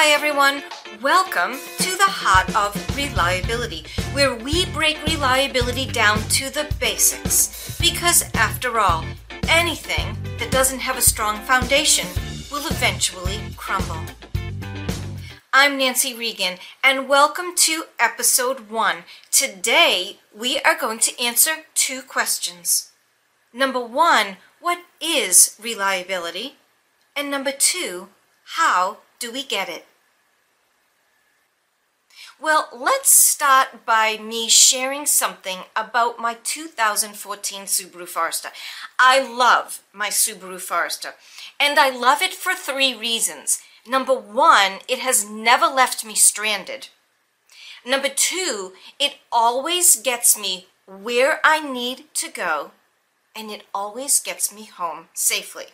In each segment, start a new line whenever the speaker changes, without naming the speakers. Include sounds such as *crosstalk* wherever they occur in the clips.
Hi, everyone. Welcome to the Heart of Reliability, where we break reliability down to the basics. Because, after all, anything that doesn't have a strong foundation will eventually crumble. I'm Nancy Regan, and welcome to episode one. Today, we are going to answer two questions. Number one, what is reliability? And number two, how do we get it? Well, let's start by me sharing something about my 2014 Subaru Forester. I love my Subaru Forester, and I love it for three reasons. Number one, it has never left me stranded. Number two, it always gets me where I need to go, and it always gets me home safely.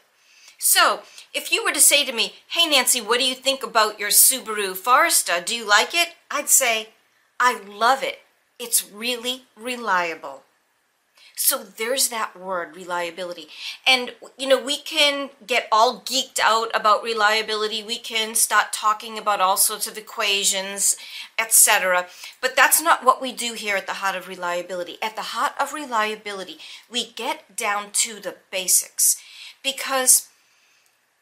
So, if you were to say to me, Hey Nancy, what do you think about your Subaru Forester? Do you like it? I'd say, I love it. It's really reliable. So there's that word, reliability. And, you know, we can get all geeked out about reliability. We can start talking about all sorts of equations, etc. But that's not what we do here at the heart of reliability. At the heart of reliability, we get down to the basics. Because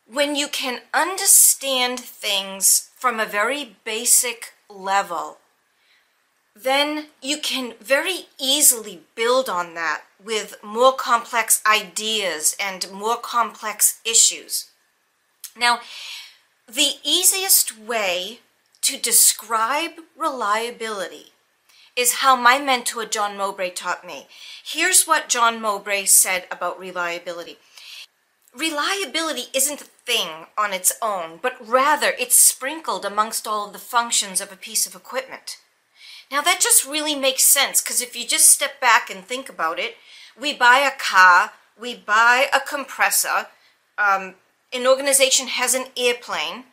when you can understand things from a very basic level, then you can very easily build on that with more complex ideas and more complex issues. Now, the easiest way to describe reliability is how my mentor John Moubray taught me. Here's what John Moubray said about reliability. Reliability isn't a thing on its own, but rather it's sprinkled amongst all of the functions of a piece of equipment. Now that just really makes sense because if you just step back and think about it, we buy a car, we buy a compressor, um, an organization has an airplane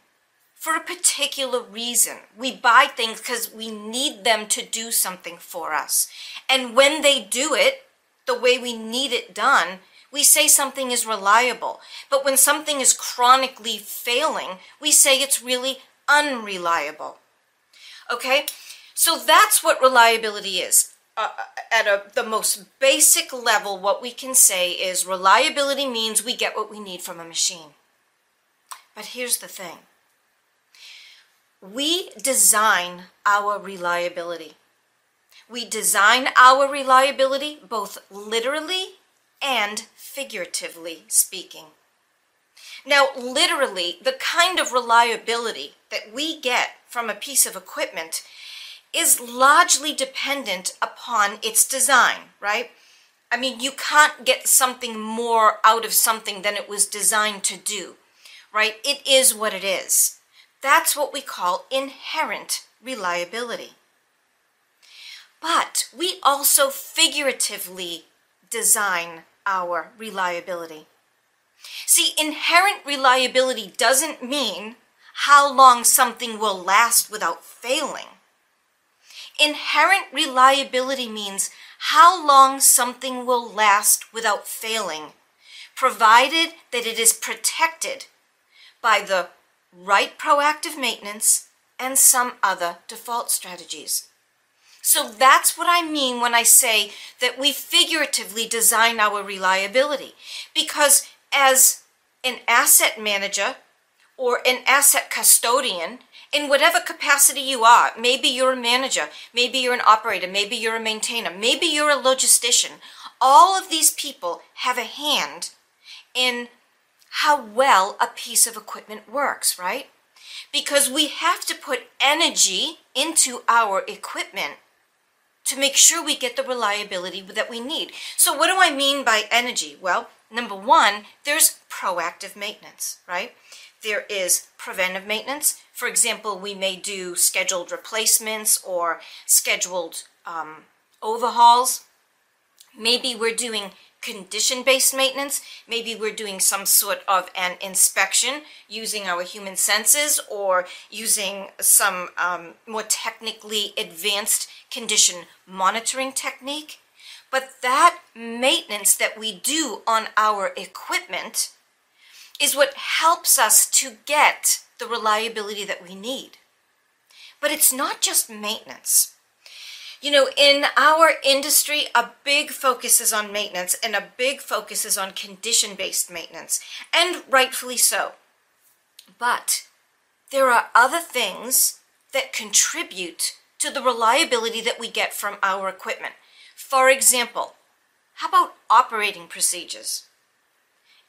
for a particular reason. We buy things because we need them to do something for us. And when they do it the way we need it done, we say something is reliable. But when something is chronically failing, we say it's really unreliable. Okay? So that's what reliability is. Uh, at a, the most basic level, what we can say is reliability means we get what we need from a machine. But here's the thing we design our reliability. We design our reliability both literally and figuratively speaking. Now, literally, the kind of reliability that we get from a piece of equipment is largely dependent upon its design, right? I mean, you can't get something more out of something than it was designed to do, right? It is what it is. That's what we call inherent reliability. But we also figuratively design our reliability. See, inherent reliability doesn't mean how long something will last without failing. Inherent reliability means how long something will last without failing, provided that it is protected by the right proactive maintenance and some other default strategies. So that's what I mean when I say that we figuratively design our reliability. Because as an asset manager or an asset custodian, in whatever capacity you are. Maybe you're a manager, maybe you're an operator, maybe you're a maintainer, maybe you're a logistician. All of these people have a hand in how well a piece of equipment works, right? Because we have to put energy into our equipment to make sure we get the reliability that we need. So, what do I mean by energy? Well, number one, there's proactive maintenance, right? There is preventive maintenance. For example, we may do scheduled replacements or scheduled um, overhauls. Maybe we're doing condition based maintenance. Maybe we're doing some sort of an inspection using our human senses or using some um, more technically advanced condition monitoring technique. But that maintenance that we do on our equipment is what helps us to get the reliability that we need. But it's not just maintenance. You know, in our industry, a big focus is on maintenance and a big focus is on condition based maintenance, and rightfully so. But there are other things that contribute to the reliability that we get from our equipment. For example, how about operating procedures?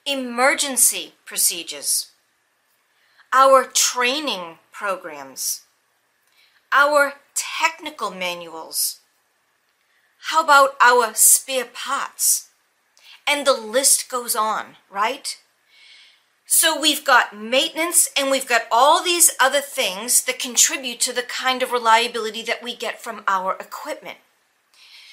Emergency procedures? Our training programs? Our technical manuals? How about our spare parts? And the list goes on, right? So we've got maintenance and we've got all these other things that contribute to the kind of reliability that we get from our equipment.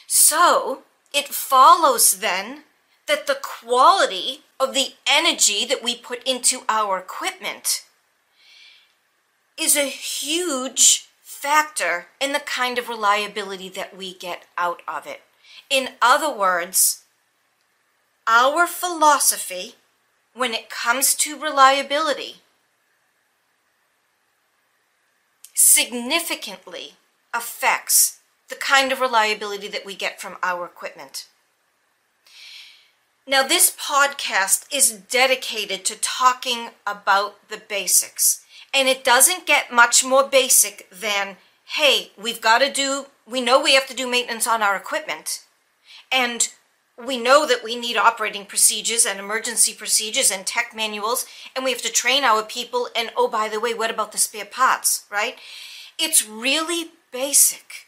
So it follows then that the quality of the energy that we put into our equipment is a huge factor in the kind of reliability that we get out of it. In other words, our philosophy when it comes to reliability significantly affects the kind of reliability that we get from our equipment. Now, this podcast is dedicated to talking about the basics, and it doesn't get much more basic than hey, we've got to do, we know we have to do maintenance on our equipment, and we know that we need operating procedures and emergency procedures and tech manuals, and we have to train our people. And oh, by the way, what about the spare parts, right? It's really basic.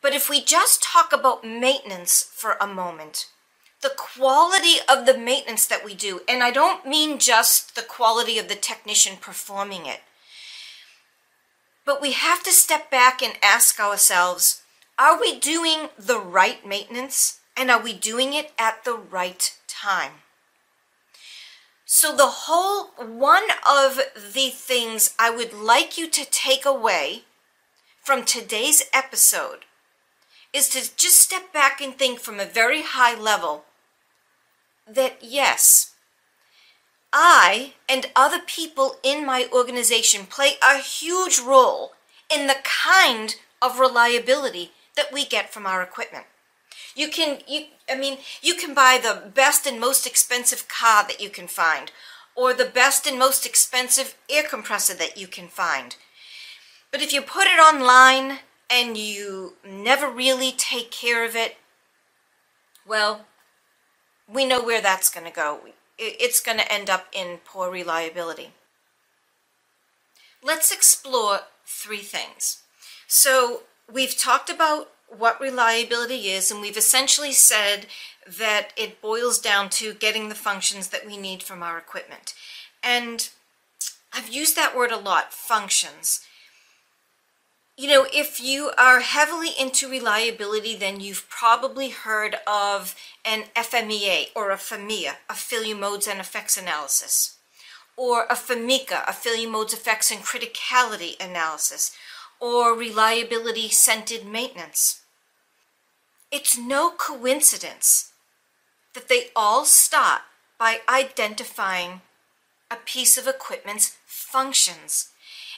But if we just talk about maintenance for a moment, the quality of the maintenance that we do, and I don't mean just the quality of the technician performing it, but we have to step back and ask ourselves are we doing the right maintenance and are we doing it at the right time? So, the whole one of the things I would like you to take away from today's episode is to just step back and think from a very high level that yes, I and other people in my organization play a huge role in the kind of reliability that we get from our equipment. You can you I mean, you can buy the best and most expensive car that you can find or the best and most expensive air compressor that you can find. But if you put it online and you never really take care of it, well, we know where that's going to go. It's going to end up in poor reliability. Let's explore three things. So, we've talked about what reliability is, and we've essentially said that it boils down to getting the functions that we need from our equipment. And I've used that word a lot functions. You know, if you are heavily into reliability, then you've probably heard of an FMEA or a FMEA, a failure modes and effects analysis, or a FMECA, a failure modes, effects, and criticality analysis, or reliability centered maintenance. It's no coincidence that they all start by identifying a piece of equipment's functions.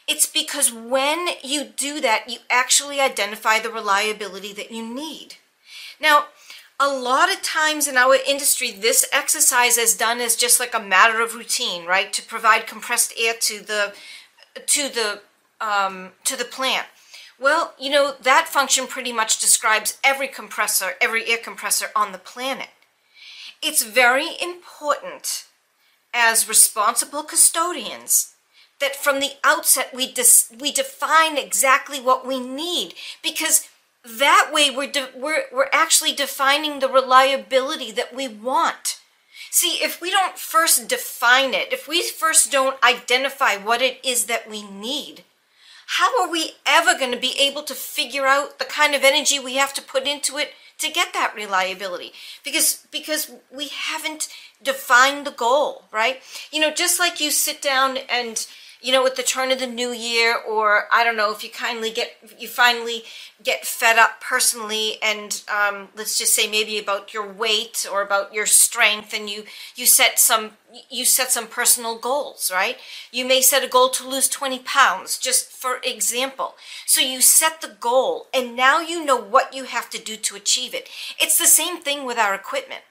It's because when you do that, you actually identify the reliability that you need. Now, a lot of times in our industry, this exercise is done as just like a matter of routine, right? To provide compressed air to the to the um, to the plant. Well, you know, that function pretty much describes every compressor, every air compressor on the planet. It's very important as responsible custodians that from the outset we, dis- we define exactly what we need because that way we're, de- we're, we're actually defining the reliability that we want. See, if we don't first define it, if we first don't identify what it is that we need, how are we ever going to be able to figure out the kind of energy we have to put into it to get that reliability because because we haven't defined the goal right you know just like you sit down and you know, at the turn of the new year, or I don't know if you kindly get you finally get fed up personally, and um, let's just say maybe about your weight or about your strength, and you you set some you set some personal goals, right? You may set a goal to lose 20 pounds, just for example. So you set the goal, and now you know what you have to do to achieve it. It's the same thing with our equipment.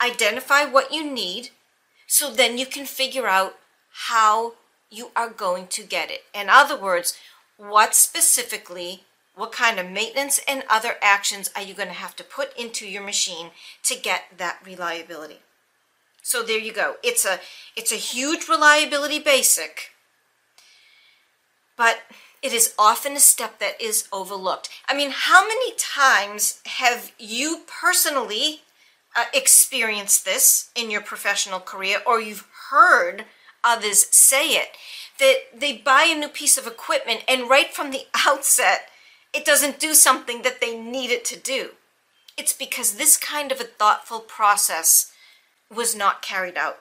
Identify what you need, so then you can figure out how you are going to get it. In other words, what specifically, what kind of maintenance and other actions are you going to have to put into your machine to get that reliability? So there you go. It's a it's a huge reliability basic, but it is often a step that is overlooked. I mean, how many times have you personally uh, experienced this in your professional career or you've heard others say it, that they buy a new piece of equipment and right from the *laughs* outset, it doesn't do something that they need it to do. It's because this kind of a thoughtful process was not carried out.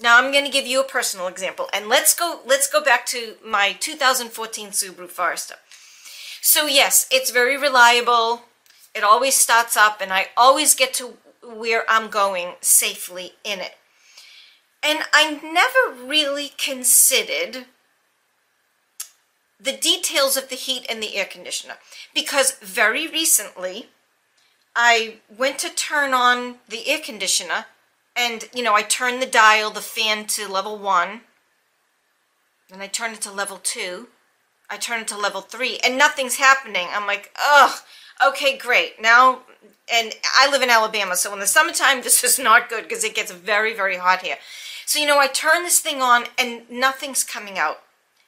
Now I'm going to give you a personal example and let's go let's go back to my 2014 Subaru Forester. So yes, it's very reliable. It always starts up and I always get to where I'm going safely in it. And I never really considered the details of the heat and the air conditioner. Because very recently I went to turn on the air conditioner and you know I turned the dial the fan to level 1 then I turned it to level 2 I turned it to level 3 and nothing's happening. I'm like ugh okay great. Now and I live in Alabama so in the summertime *laughs* this is not good because it gets very very hot here so, you know, I turn this thing on and nothing's coming out.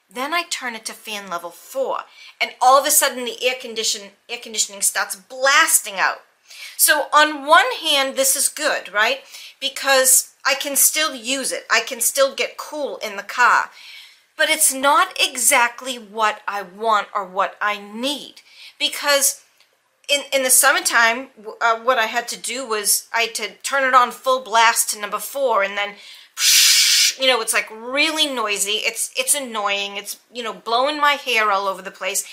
Then I turn it to fan level four, and all of a sudden the air condition air conditioning starts blasting out. So on one hand, this is good, right? Because I can still use it. I can still get cool in the car. But it's not exactly what I want or what I need. Because in, in the summertime, uh, what I had to do was I had to turn it on full blast to number four and then you know, it's like really noisy. It's it's annoying. It's you know blowing my hair all over the place.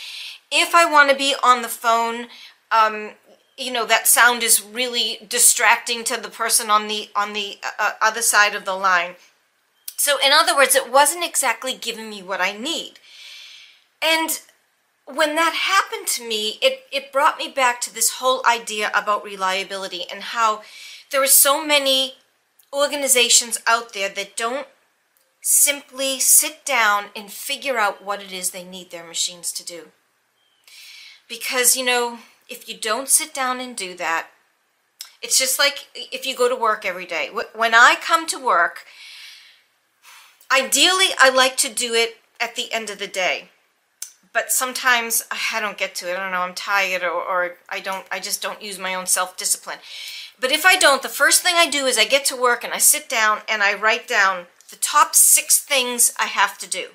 If I want to be on the phone, um, you know that sound is really distracting to the person on the on the uh, uh, other side of the line. So in other words, it wasn't exactly giving me what I need. And when that happened to me, it, it brought me back to this whole idea about reliability and how there are so many organizations out there that don't simply sit down and figure out what it is they need their machines to do. Because, you know, if you don't sit down and do that, it's just like if you go to work every day. When I come to work, ideally I like to do it at the end of the day. But sometimes I don't get to it. I don't know, I'm tired or, or I don't I just don't use my own self-discipline. But if I don't, the first thing I do is I get to work and I sit down and I write down the top six things I have to do.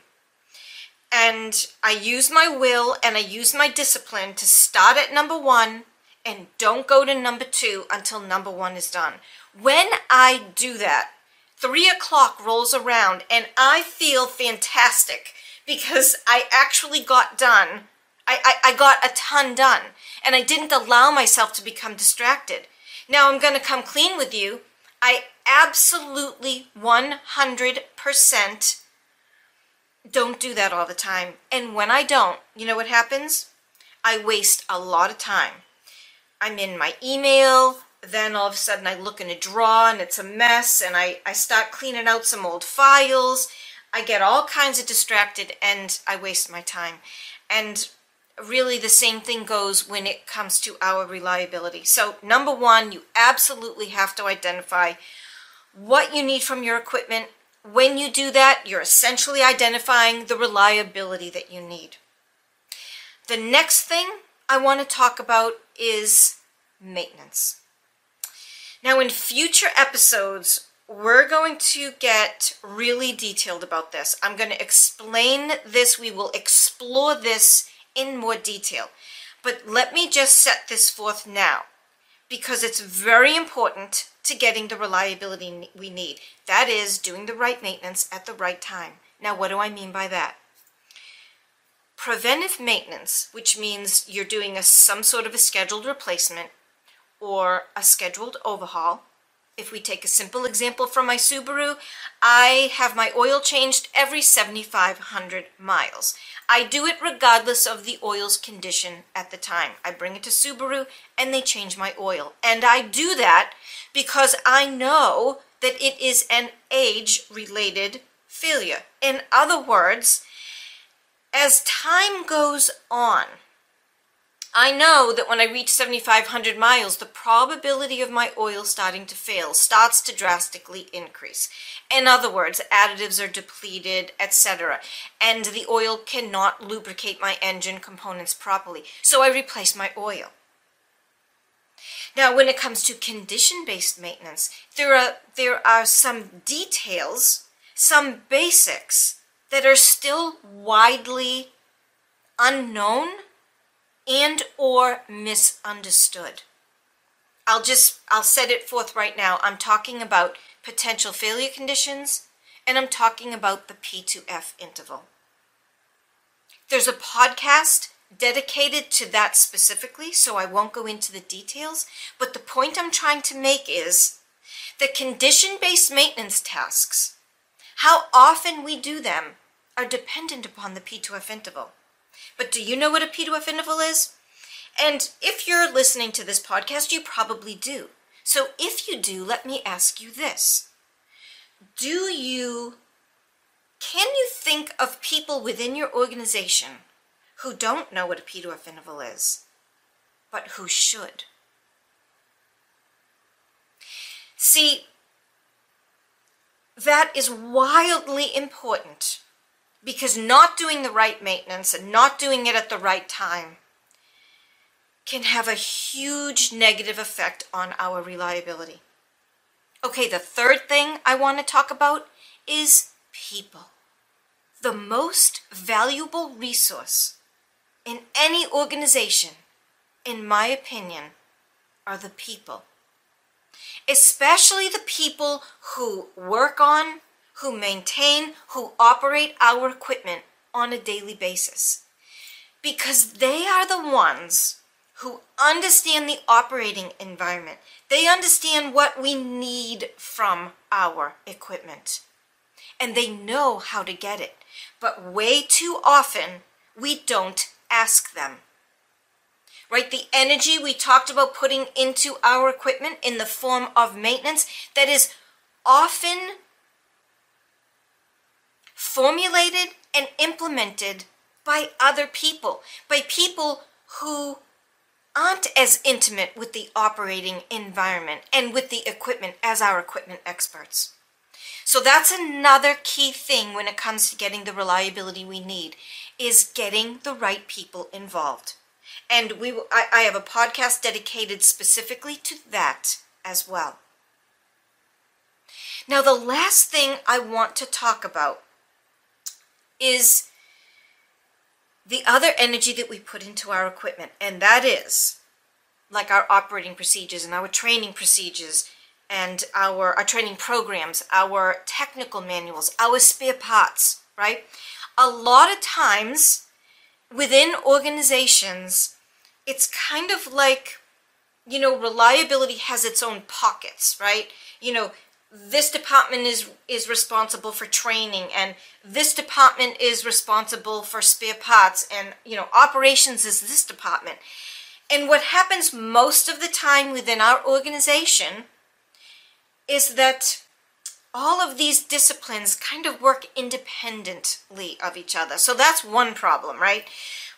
And I use my will and I use my discipline to start at number one and don't go to number two until number one is done. When I do that, three o'clock rolls around and I feel fantastic because I actually got done. I, I, I got a ton done and I didn't allow myself to become distracted. Now I'm going to come clean with you. I absolutely 100% don't do that all the time. And when I don't, you know what happens? I waste a lot of time. I'm in my email, then all of a sudden I look in a drawer and it's a mess and I, I start cleaning out some old files. I get all kinds of distracted and I waste my time. And really the same thing goes when it comes to our reliability. So number one, you absolutely have to identify what you need from your equipment. When you do that, you're essentially identifying the reliability that you need. The next thing I want to talk about is maintenance. Now in future episodes, we're going to get really detailed about this. I'm going to explain this. We will explore this in more detail. But let me just set this forth now because it's very important to getting the reliability we need. That is doing the right maintenance at the right time. Now, what do I mean by that? Preventive maintenance, which means you're doing a, some sort of a scheduled replacement or a scheduled overhaul. If we take a simple example from my Subaru, I have my oil changed every 7,500 miles. I do it regardless of the oil's condition at the time. I bring it to Subaru and they change my oil. And I do that because I know that it is an age related failure. In other words, as time goes on, I know that when I reach 7,500 miles, the probability of my oil starting to fail starts to drastically increase. In other words, additives are depleted, etc., and the oil cannot lubricate my engine components properly. So I replace my oil. Now, when it comes to condition-based maintenance, there are there are some details, some basics that are still widely unknown and or misunderstood. I'll just I'll set it forth right now. I'm talking about potential failure conditions and I'm talking about the P2F interval. There's a podcast dedicated to that specifically, so I won't go into the details, but the point I'm trying to make is the condition-based maintenance tasks, how often we do them are dependent upon the P2F interval. But do you know what a P2F interval is? And if you're listening to this podcast, you probably do. So if you do, let me ask you this. Do you, can you think of people within your organization who don't know what a P2F interval is, but who should? See, that is wildly important because not doing the right maintenance and not doing it at the right time can have a huge negative effect on our reliability. Okay, the third thing I want to talk about is people. The most valuable resource in any organization, in my opinion, are the people. Especially the people who work on who maintain, who operate our equipment on a daily basis. Because they are the ones who understand the operating environment. They understand what we need from our equipment. And they know how to get it. But way too often, we don't ask them. Right? The energy we talked about putting into our equipment in the form of maintenance that is often formulated and implemented by other people, by people who aren't as intimate with the operating environment and with the equipment as our equipment experts. So that's another key thing when it comes to getting the reliability we need is getting the right people involved. And we I, I have a podcast dedicated specifically to that as well. Now the last thing I want to talk about is the other energy that we put into our equipment, and that is like our operating procedures and our training procedures and our, our training programs, our technical manuals, our spare parts, right? A lot of times within organizations, it's kind of like, you know, reliability has its own pockets, right? You know, this department is is responsible for training and this department is responsible for spare parts and you know operations is this department. And what happens most of the time within our organization is that all of these disciplines kind of work independently of each other. So that's one problem right?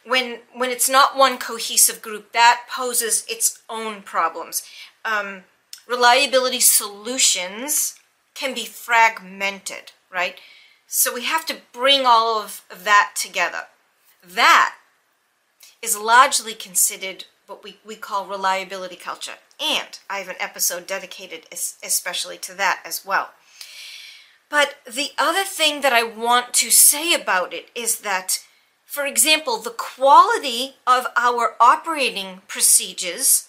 When when it's not one cohesive group that poses its own problems. Um, reliability solutions can be fragmented, right? So we have to bring all of that together. That is largely considered what we, we call reliability culture. And I have an episode dedicated especially to that as well. But the other thing that I want to say about it is that, for example, the quality of our operating procedures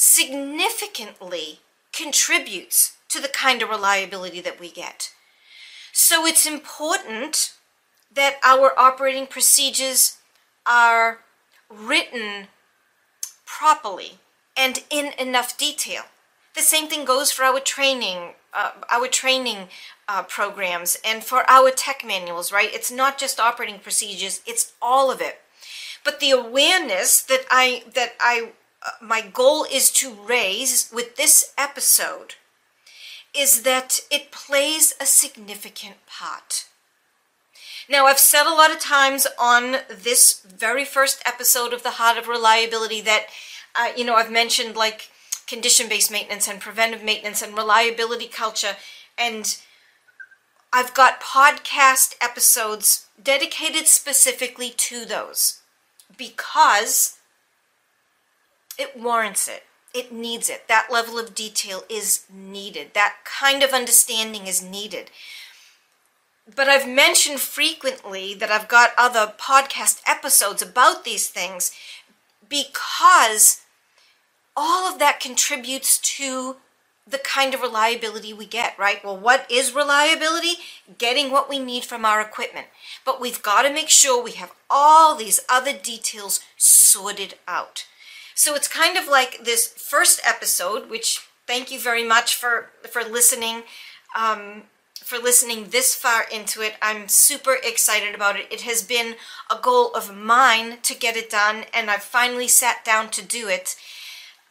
significantly contributes to the kind of reliability that we get. So it's important that our operating procedures are written properly and in enough detail. The same thing goes for our training, uh, our training uh, programs, and for our tech manuals. Right? It's not just operating procedures; it's all of it. But the awareness that I that I my goal is to raise with this episode is that it plays a significant part. Now, I've said a lot of times on this very first episode of The Heart of Reliability that, uh, you know, I've mentioned like condition based maintenance and preventive maintenance and reliability culture. And I've got podcast episodes dedicated specifically to those because it warrants it. It needs it. That level of detail is needed. That kind of understanding is needed. But I've mentioned frequently that I've got other podcast episodes about these things because all of that contributes to the kind of reliability we get, right? Well, what is reliability? Getting what we need from our equipment. But we've got to make sure we have all these other details sorted out. So it's kind of like this first episode, which thank you very much for for listening. Um, for listening this far into it. I'm super excited about it. It has been a goal of mine to get it done, and I've finally sat down to do it.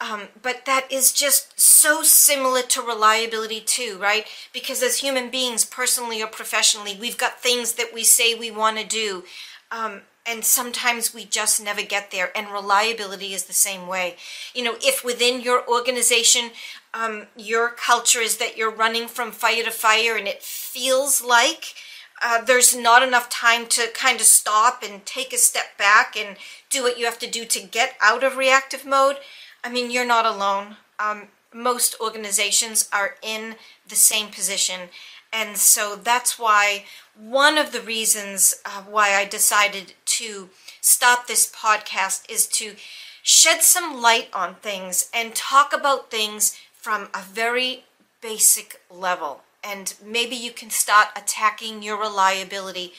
Um, but that is just so similar to reliability, too, right? Because as human beings, personally or professionally, we've got things that we say we want to do. Um, and sometimes we just never get there and reliability is the same way. You know if within your organization um, your culture is that you're running from fire to fire and it feels like uh, there's not enough time to kind of stop and take a step back and do what you have to do to get out of reactive mode i mean you're not alone. Um, most organizations are in the same position and so that's why one of the reasons uh, why I decided to start this podcast is to shed some light on things and talk about things from a very basic level. And maybe you can start attacking your reliability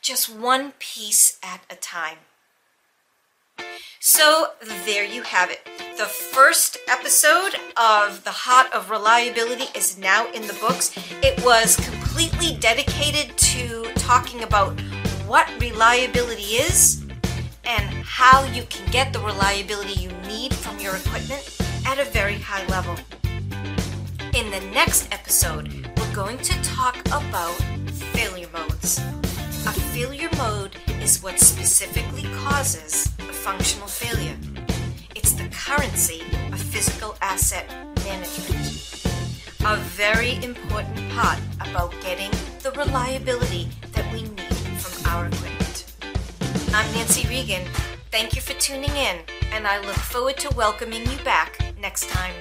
just one piece at a time. So there you have it. The first episode of The Heart of Reliability is now in the books. It was completely dedicated to talking about what reliability is and how you can get the reliability you need from your equipment at a very high level. In the next episode, we're going to talk about failure modes. A failure mode is what specifically causes a functional failure. It's the currency of physical asset management. A very important part about getting the reliability that we need from our equipment. I'm Nancy Regan. Thank you for tuning in, and I look forward to welcoming you back next time.